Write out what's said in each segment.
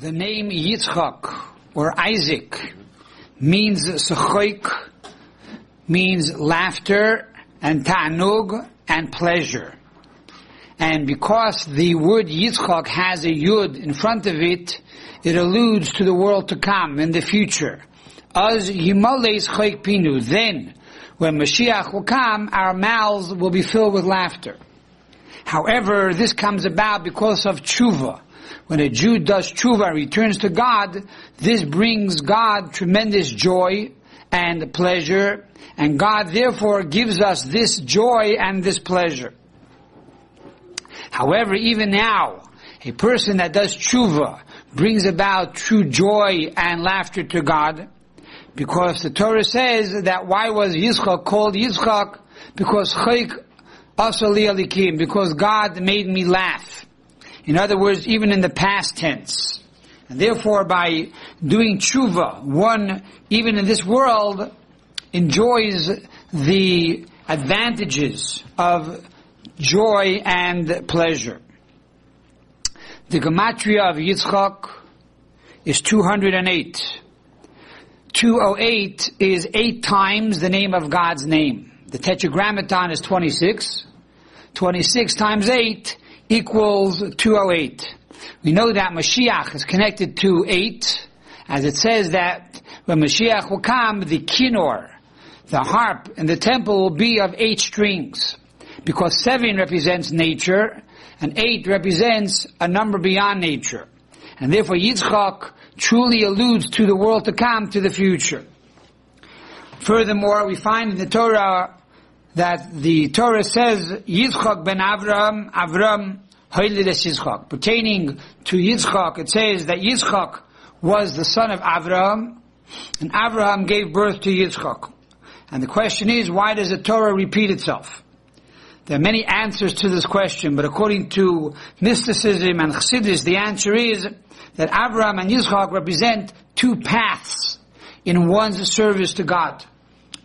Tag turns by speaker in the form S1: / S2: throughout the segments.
S1: The name Yitzchak or Isaac means sechoik, means laughter and ta'anug and pleasure. And because the word Yitzchak has a yud in front of it, it alludes to the world to come in the future. As Yimaleis Chayk Pinu, then when Mashiach will come, our mouths will be filled with laughter. However, this comes about because of tshuva. When a Jew does tshuva, and returns to God, this brings God tremendous joy and pleasure, and God therefore gives us this joy and this pleasure. However, even now, a person that does tshuva brings about true joy and laughter to God, because the Torah says that why was Yitzchak called Yitzchak? Because chayk asali alikim, because God made me laugh. In other words, even in the past tense. And therefore, by doing tshuva, one, even in this world, enjoys the advantages of joy and pleasure. The gematria of Yitzchak is 208. 208 is eight times the name of God's name. The tetragrammaton is 26. 26 times 8 equals 208. We know that Mashiach is connected to 8, as it says that when Mashiach will come, the kinor, the harp in the temple will be of eight strings. Because 7 represents nature, and 8 represents a number beyond nature. And therefore Yitzchak truly alludes to the world to come, to the future. Furthermore, we find in the Torah that the Torah says Yitzchak ben Avram, Avram Yitzchak. Pertaining to Yitzchak, it says that Yitzchak was the son of Avram, and Abraham gave birth to Yitzchak. And the question is, why does the Torah repeat itself? There are many answers to this question, but according to mysticism and Chassidus, the answer is that Abraham and Yitzchak represent two paths in one's service to God.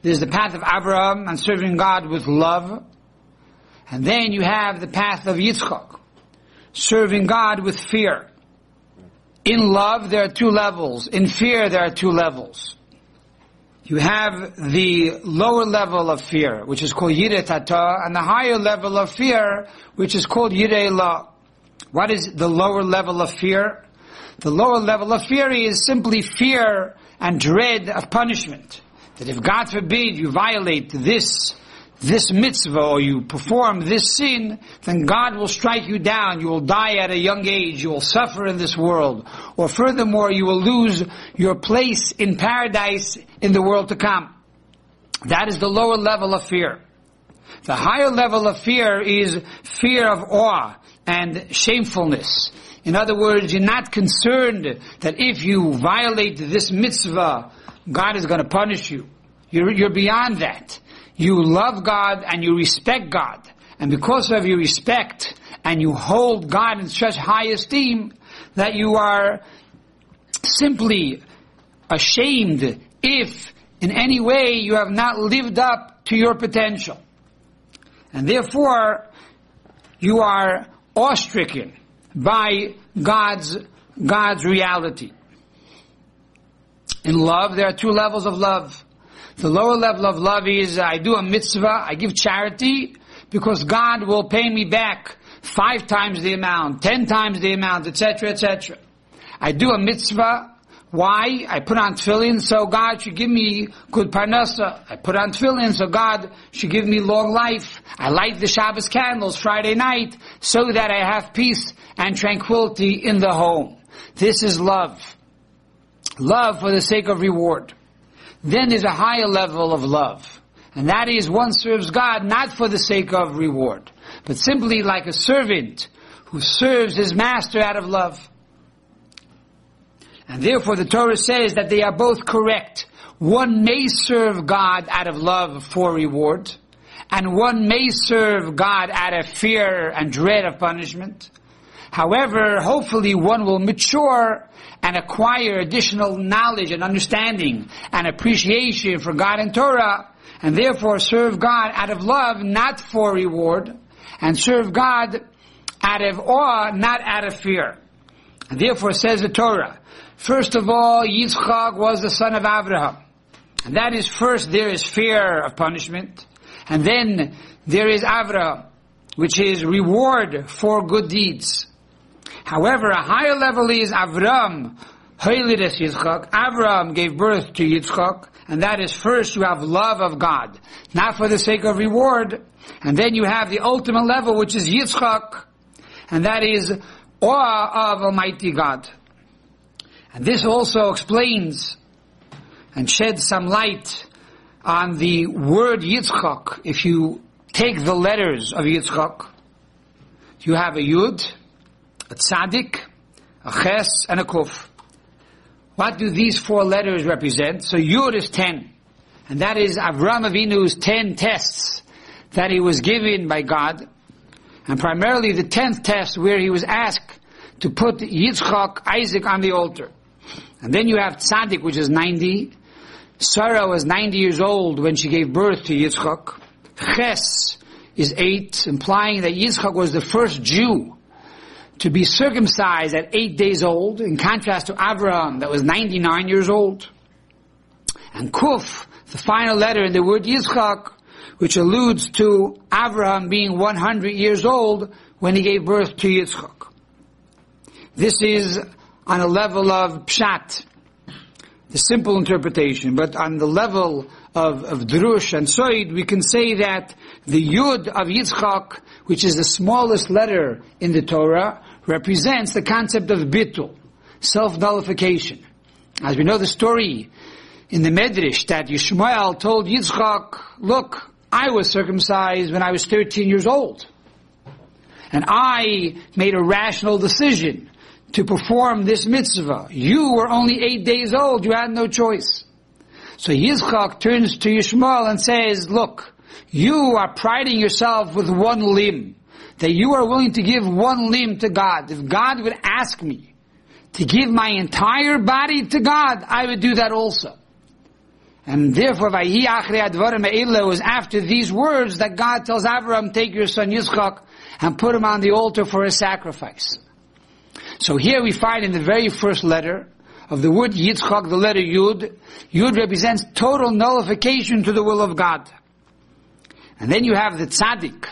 S1: There's the path of Abraham and serving God with love. And then you have the path of Yitzchak, serving God with fear. In love, there are two levels. In fear, there are two levels. You have the lower level of fear, which is called Yireh Tata, and the higher level of fear, which is called Yireh La. What is the lower level of fear? The lower level of fear is simply fear and dread of punishment. That if God forbid you violate this, this mitzvah or you perform this sin, then God will strike you down. You will die at a young age. You will suffer in this world. Or furthermore, you will lose your place in paradise in the world to come. That is the lower level of fear. The higher level of fear is fear of awe and shamefulness. In other words, you're not concerned that if you violate this mitzvah, God is going to punish you. You're, you're beyond that. You love God and you respect God. And because of your respect and you hold God in such high esteem that you are simply ashamed if in any way you have not lived up to your potential. And therefore, you are awe-stricken by God's, God's reality. In love, there are two levels of love. The lower level of love is uh, I do a mitzvah, I give charity, because God will pay me back five times the amount, ten times the amount, etc., etc. I do a mitzvah, why? I put on tefillin so God should give me good parnasa. I put on tefillin so God should give me long life. I light the Shabbos candles Friday night so that I have peace and tranquility in the home. This is love. Love for the sake of reward. Then there's a higher level of love. And that is one serves God not for the sake of reward, but simply like a servant who serves his master out of love. And therefore the Torah says that they are both correct. One may serve God out of love for reward, and one may serve God out of fear and dread of punishment. However, hopefully one will mature and acquire additional knowledge and understanding and appreciation for God and Torah, and therefore serve God out of love, not for reward, and serve God out of awe, not out of fear. And therefore says the Torah, first of all, Yitzchak was the son of Abraham. And that is first there is fear of punishment. And then there is Avraham, which is reward for good deeds. However, a higher level is Avram, Hoilides Yitzchak. Avram gave birth to Yitzchak, and that is first you have love of God, not for the sake of reward. And then you have the ultimate level, which is Yitzchak, and that is awe of Almighty God. And this also explains and sheds some light on the word Yitzchak. If you take the letters of Yitzchak, you have a Yud, a Tzadik, a Ches, and a Kuf. What do these four letters represent? So Yud is ten. And that is Avram Avinu's ten tests that he was given by God. And primarily the tenth test where he was asked to put Yitzchak, Isaac on the altar. And then you have Tzaddik, which is 90. Sarah was 90 years old when she gave birth to Yitzchak. Ches is 8, implying that Yitzchak was the first Jew to be circumcised at 8 days old, in contrast to Abraham that was 99 years old. And Kuf, the final letter in the word Yitzchak, which alludes to Abraham being 100 years old when he gave birth to Yitzchak. This is on a level of pshat, the simple interpretation, but on the level of, of drush and soid, we can say that the yud of Yitzchak, which is the smallest letter in the Torah, represents the concept of bitul, self-nullification. As we know the story in the Medrash that Yishmael told Yitzchak, look, I was circumcised when I was 13 years old. And I made a rational decision to perform this mitzvah. You were only eight days old. You had no choice. So Yitzchak turns to Yishmael and says, look, you are priding yourself with one limb. That you are willing to give one limb to God. If God would ask me to give my entire body to God, I would do that also. And therefore, it was after these words that God tells Abraham, take your son Yitzchak and put him on the altar for a sacrifice. So here we find in the very first letter of the word Yitzchak, the letter Yud, Yud represents total nullification to the will of God. And then you have the tzaddik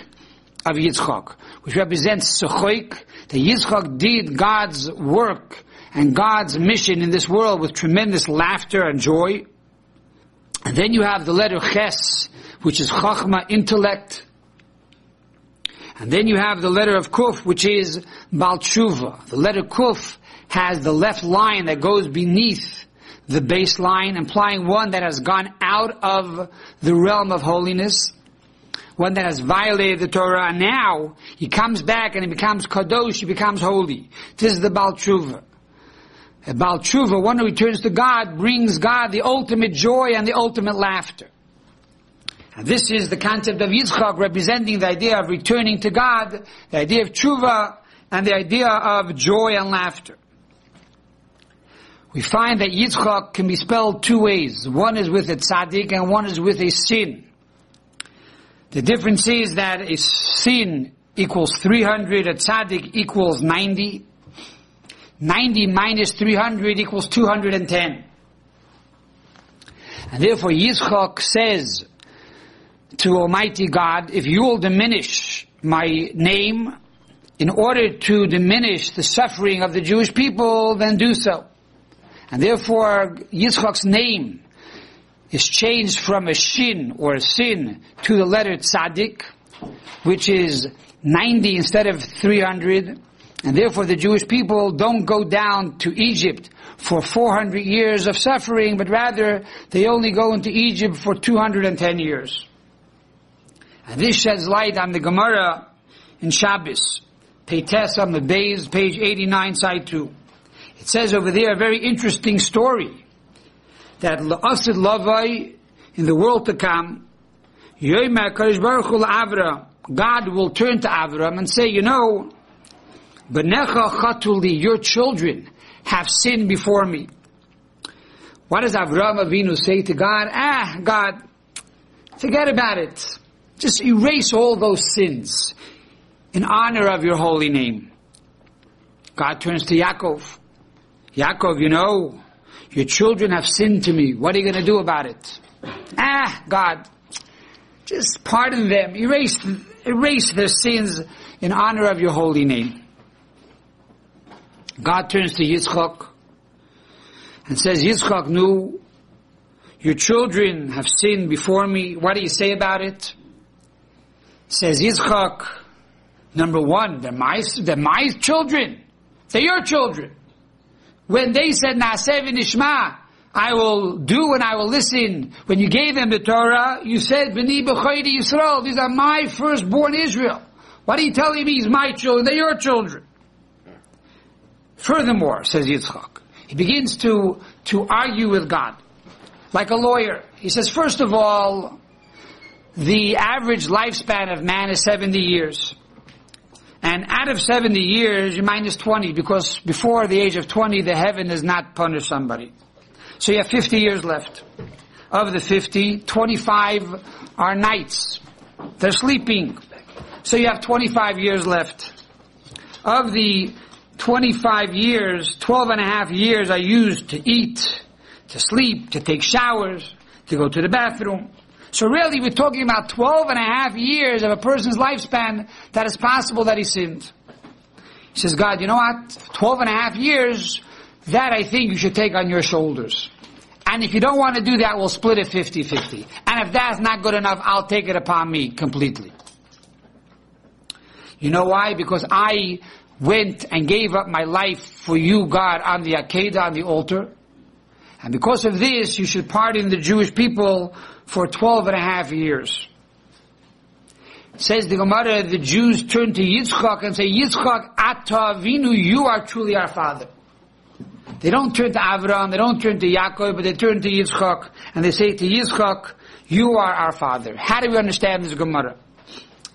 S1: of Yitzchak, which represents Sechoik, that Yitzchak did God's work and God's mission in this world with tremendous laughter and joy. And then you have the letter Ches, which is Chachma, intellect, and then you have the letter of Kuf, which is Baal Tshuva. The letter Kuf has the left line that goes beneath the baseline, implying one that has gone out of the realm of holiness, one that has violated the Torah, and now he comes back and he becomes kadosh, he becomes holy. This is the Baal Tshuva. A Baal Tshuva, one who returns to God, brings God the ultimate joy and the ultimate laughter. And this is the concept of Yitzchak representing the idea of returning to God, the idea of tshuva, and the idea of joy and laughter. We find that Yitzchak can be spelled two ways. One is with a tzaddik and one is with a sin. The difference is that a sin equals 300, a tzaddik equals 90. 90 minus 300 equals 210. And therefore Yitzchak says, to Almighty God, if you will diminish my name in order to diminish the suffering of the Jewish people, then do so. And therefore, Yitzchak's name is changed from a shin or a sin to the letter tzaddik, which is 90 instead of 300. And therefore the Jewish people don't go down to Egypt for 400 years of suffering, but rather they only go into Egypt for 210 years. And this sheds light on the Gemara in Shabbos, Peites on the Bays, page 89, side 2. It says over there a very interesting story that Asid Lavai, in the world to come, God will turn to Avram and say, you know, Benecha Chatuli, your children have sinned before me. What does Avram Avinu say to God? Ah, God, forget about it. Just erase all those sins in honor of your holy name. God turns to Yaakov. Yaakov, you know, your children have sinned to me. What are you going to do about it? Ah, God, just pardon them. Erase, erase their sins in honor of your holy name. God turns to Yitzchak and says, Yitzchak, no, your children have sinned before me. What do you say about it? Says Yitzchak, number one, they're my, they're my children. They're your children. When they said, Na'aseh v'nishma, I will do and I will listen. When you gave them the Torah, you said, B'ni b'chaydi Yisrael, these are my firstborn Israel. What are you telling me? He's my children, they're your children. Furthermore, says Yitzchak, he begins to, to argue with God, like a lawyer. He says, first of all, the average lifespan of man is 70 years. And out of 70 years, you minus 20, because before the age of 20, the heaven does not punish somebody. So you have 50 years left. Of the 50, 25 are nights. They're sleeping. So you have 25 years left. Of the 25 years, 12 and a half years are used to eat, to sleep, to take showers, to go to the bathroom. So really we're talking about 12 and a half years of a person's lifespan that is possible that he sinned. He says, God, you know what? 12 and a half years, that I think you should take on your shoulders. And if you don't want to do that, we'll split it 50-50. And if that's not good enough, I'll take it upon me completely. You know why? Because I went and gave up my life for you, God, on the Akedah, on the altar. And because of this, you should pardon the Jewish people for 12 and a half years. Says the Gemara, the Jews turn to Yitzchak and say, Yitzchak, Ata Vinu, you are truly our father. They don't turn to Avram, they don't turn to Yaakov, but they turn to Yitzchak, and they say to Yitzchak, you are our father. How do we understand this Gemara?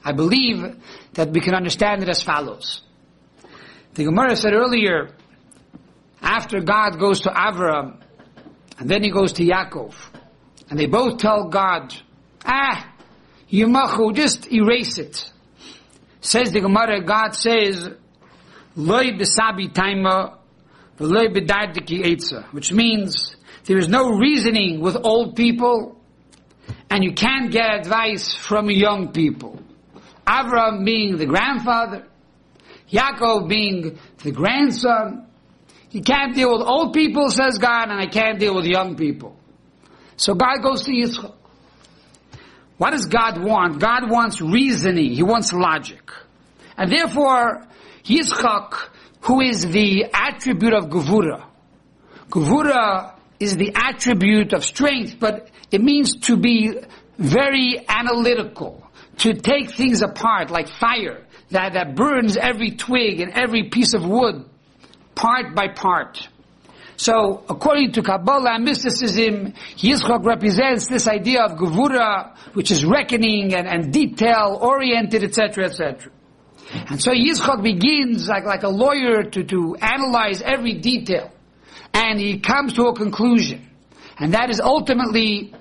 S1: I believe that we can understand it as follows. The Gemara said earlier, after God goes to Avram, and then he goes to Yaakov, and they both tell God, ah, Yimachu, just erase it. Says the Gemara, God says, Loi besabi taima, v'loi bedardiki etza, which means there is no reasoning with old people, and you can't get advice from young people. Avram being the grandfather, Yaakov being the grandson. You can't deal with old people, says God, and I can't deal with young people. So God goes to Yitzchak. What does God want? God wants reasoning. He wants logic. And therefore, Yitzchak, who is the attribute of Gevura. Gevura is the attribute of strength, but it means to be very analytical, to take things apart like fire that, that burns every twig and every piece of wood, part by part. So, according to Kabbalah and mysticism, Yitzchak represents this idea of Gevura, which is reckoning and, and detail-oriented, etc., etc. And so Yitzchak begins like, like a lawyer to, to analyze every detail. And he comes to a conclusion. And that is ultimately,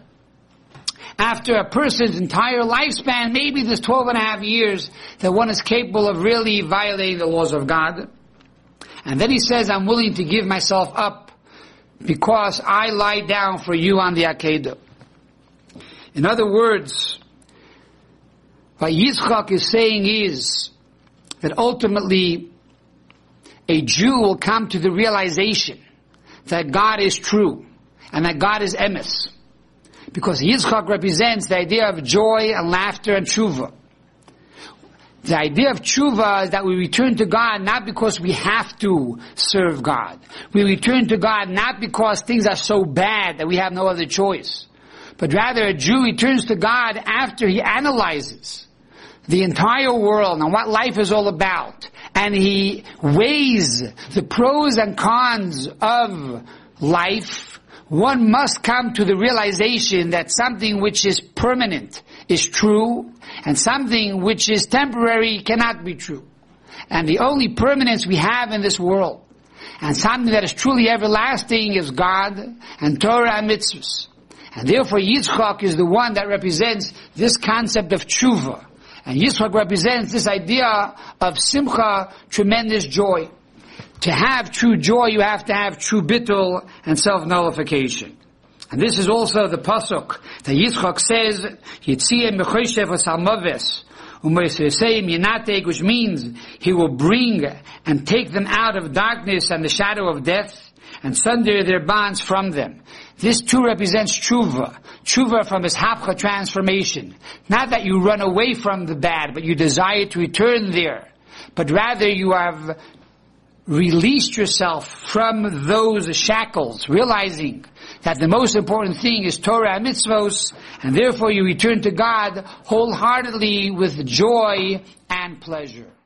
S1: after a person's entire lifespan, maybe this 12 and a half years, that one is capable of really violating the laws of God. And then he says, I'm willing to give myself up because I lie down for you on the Akedah. In other words, what Yitzchak is saying is that ultimately a Jew will come to the realization that God is true and that God is emes. Because Yitzchak represents the idea of joy and laughter and tshuva. The idea of tshuva is that we return to God not because we have to serve God. We return to God not because things are so bad that we have no other choice. But rather a Jew returns to God after he analyzes the entire world and what life is all about. And he weighs the pros and cons of life. One must come to the realization that something which is permanent is true and something which is temporary cannot be true. And the only permanence we have in this world and something that is truly everlasting is God and Torah and mitzvahs. And therefore Yitzchak is the one that represents this concept of tshuva. And Yitzchak represents this idea of simcha, tremendous joy. To have true joy, you have to have true bittul and self-nullification. And this is also the pasuk that Yitzchak says, Yitziyah mechoshev Yinatek, which means he will bring and take them out of darkness and the shadow of death and sunder their bonds from them. This too represents tshuva. Tshuva from his hapcha transformation. Not that you run away from the bad, but you desire to return there. But rather you have released yourself from those shackles, realizing that the most important thing is Torah and mitzvos, and therefore you return to God wholeheartedly with joy and pleasure.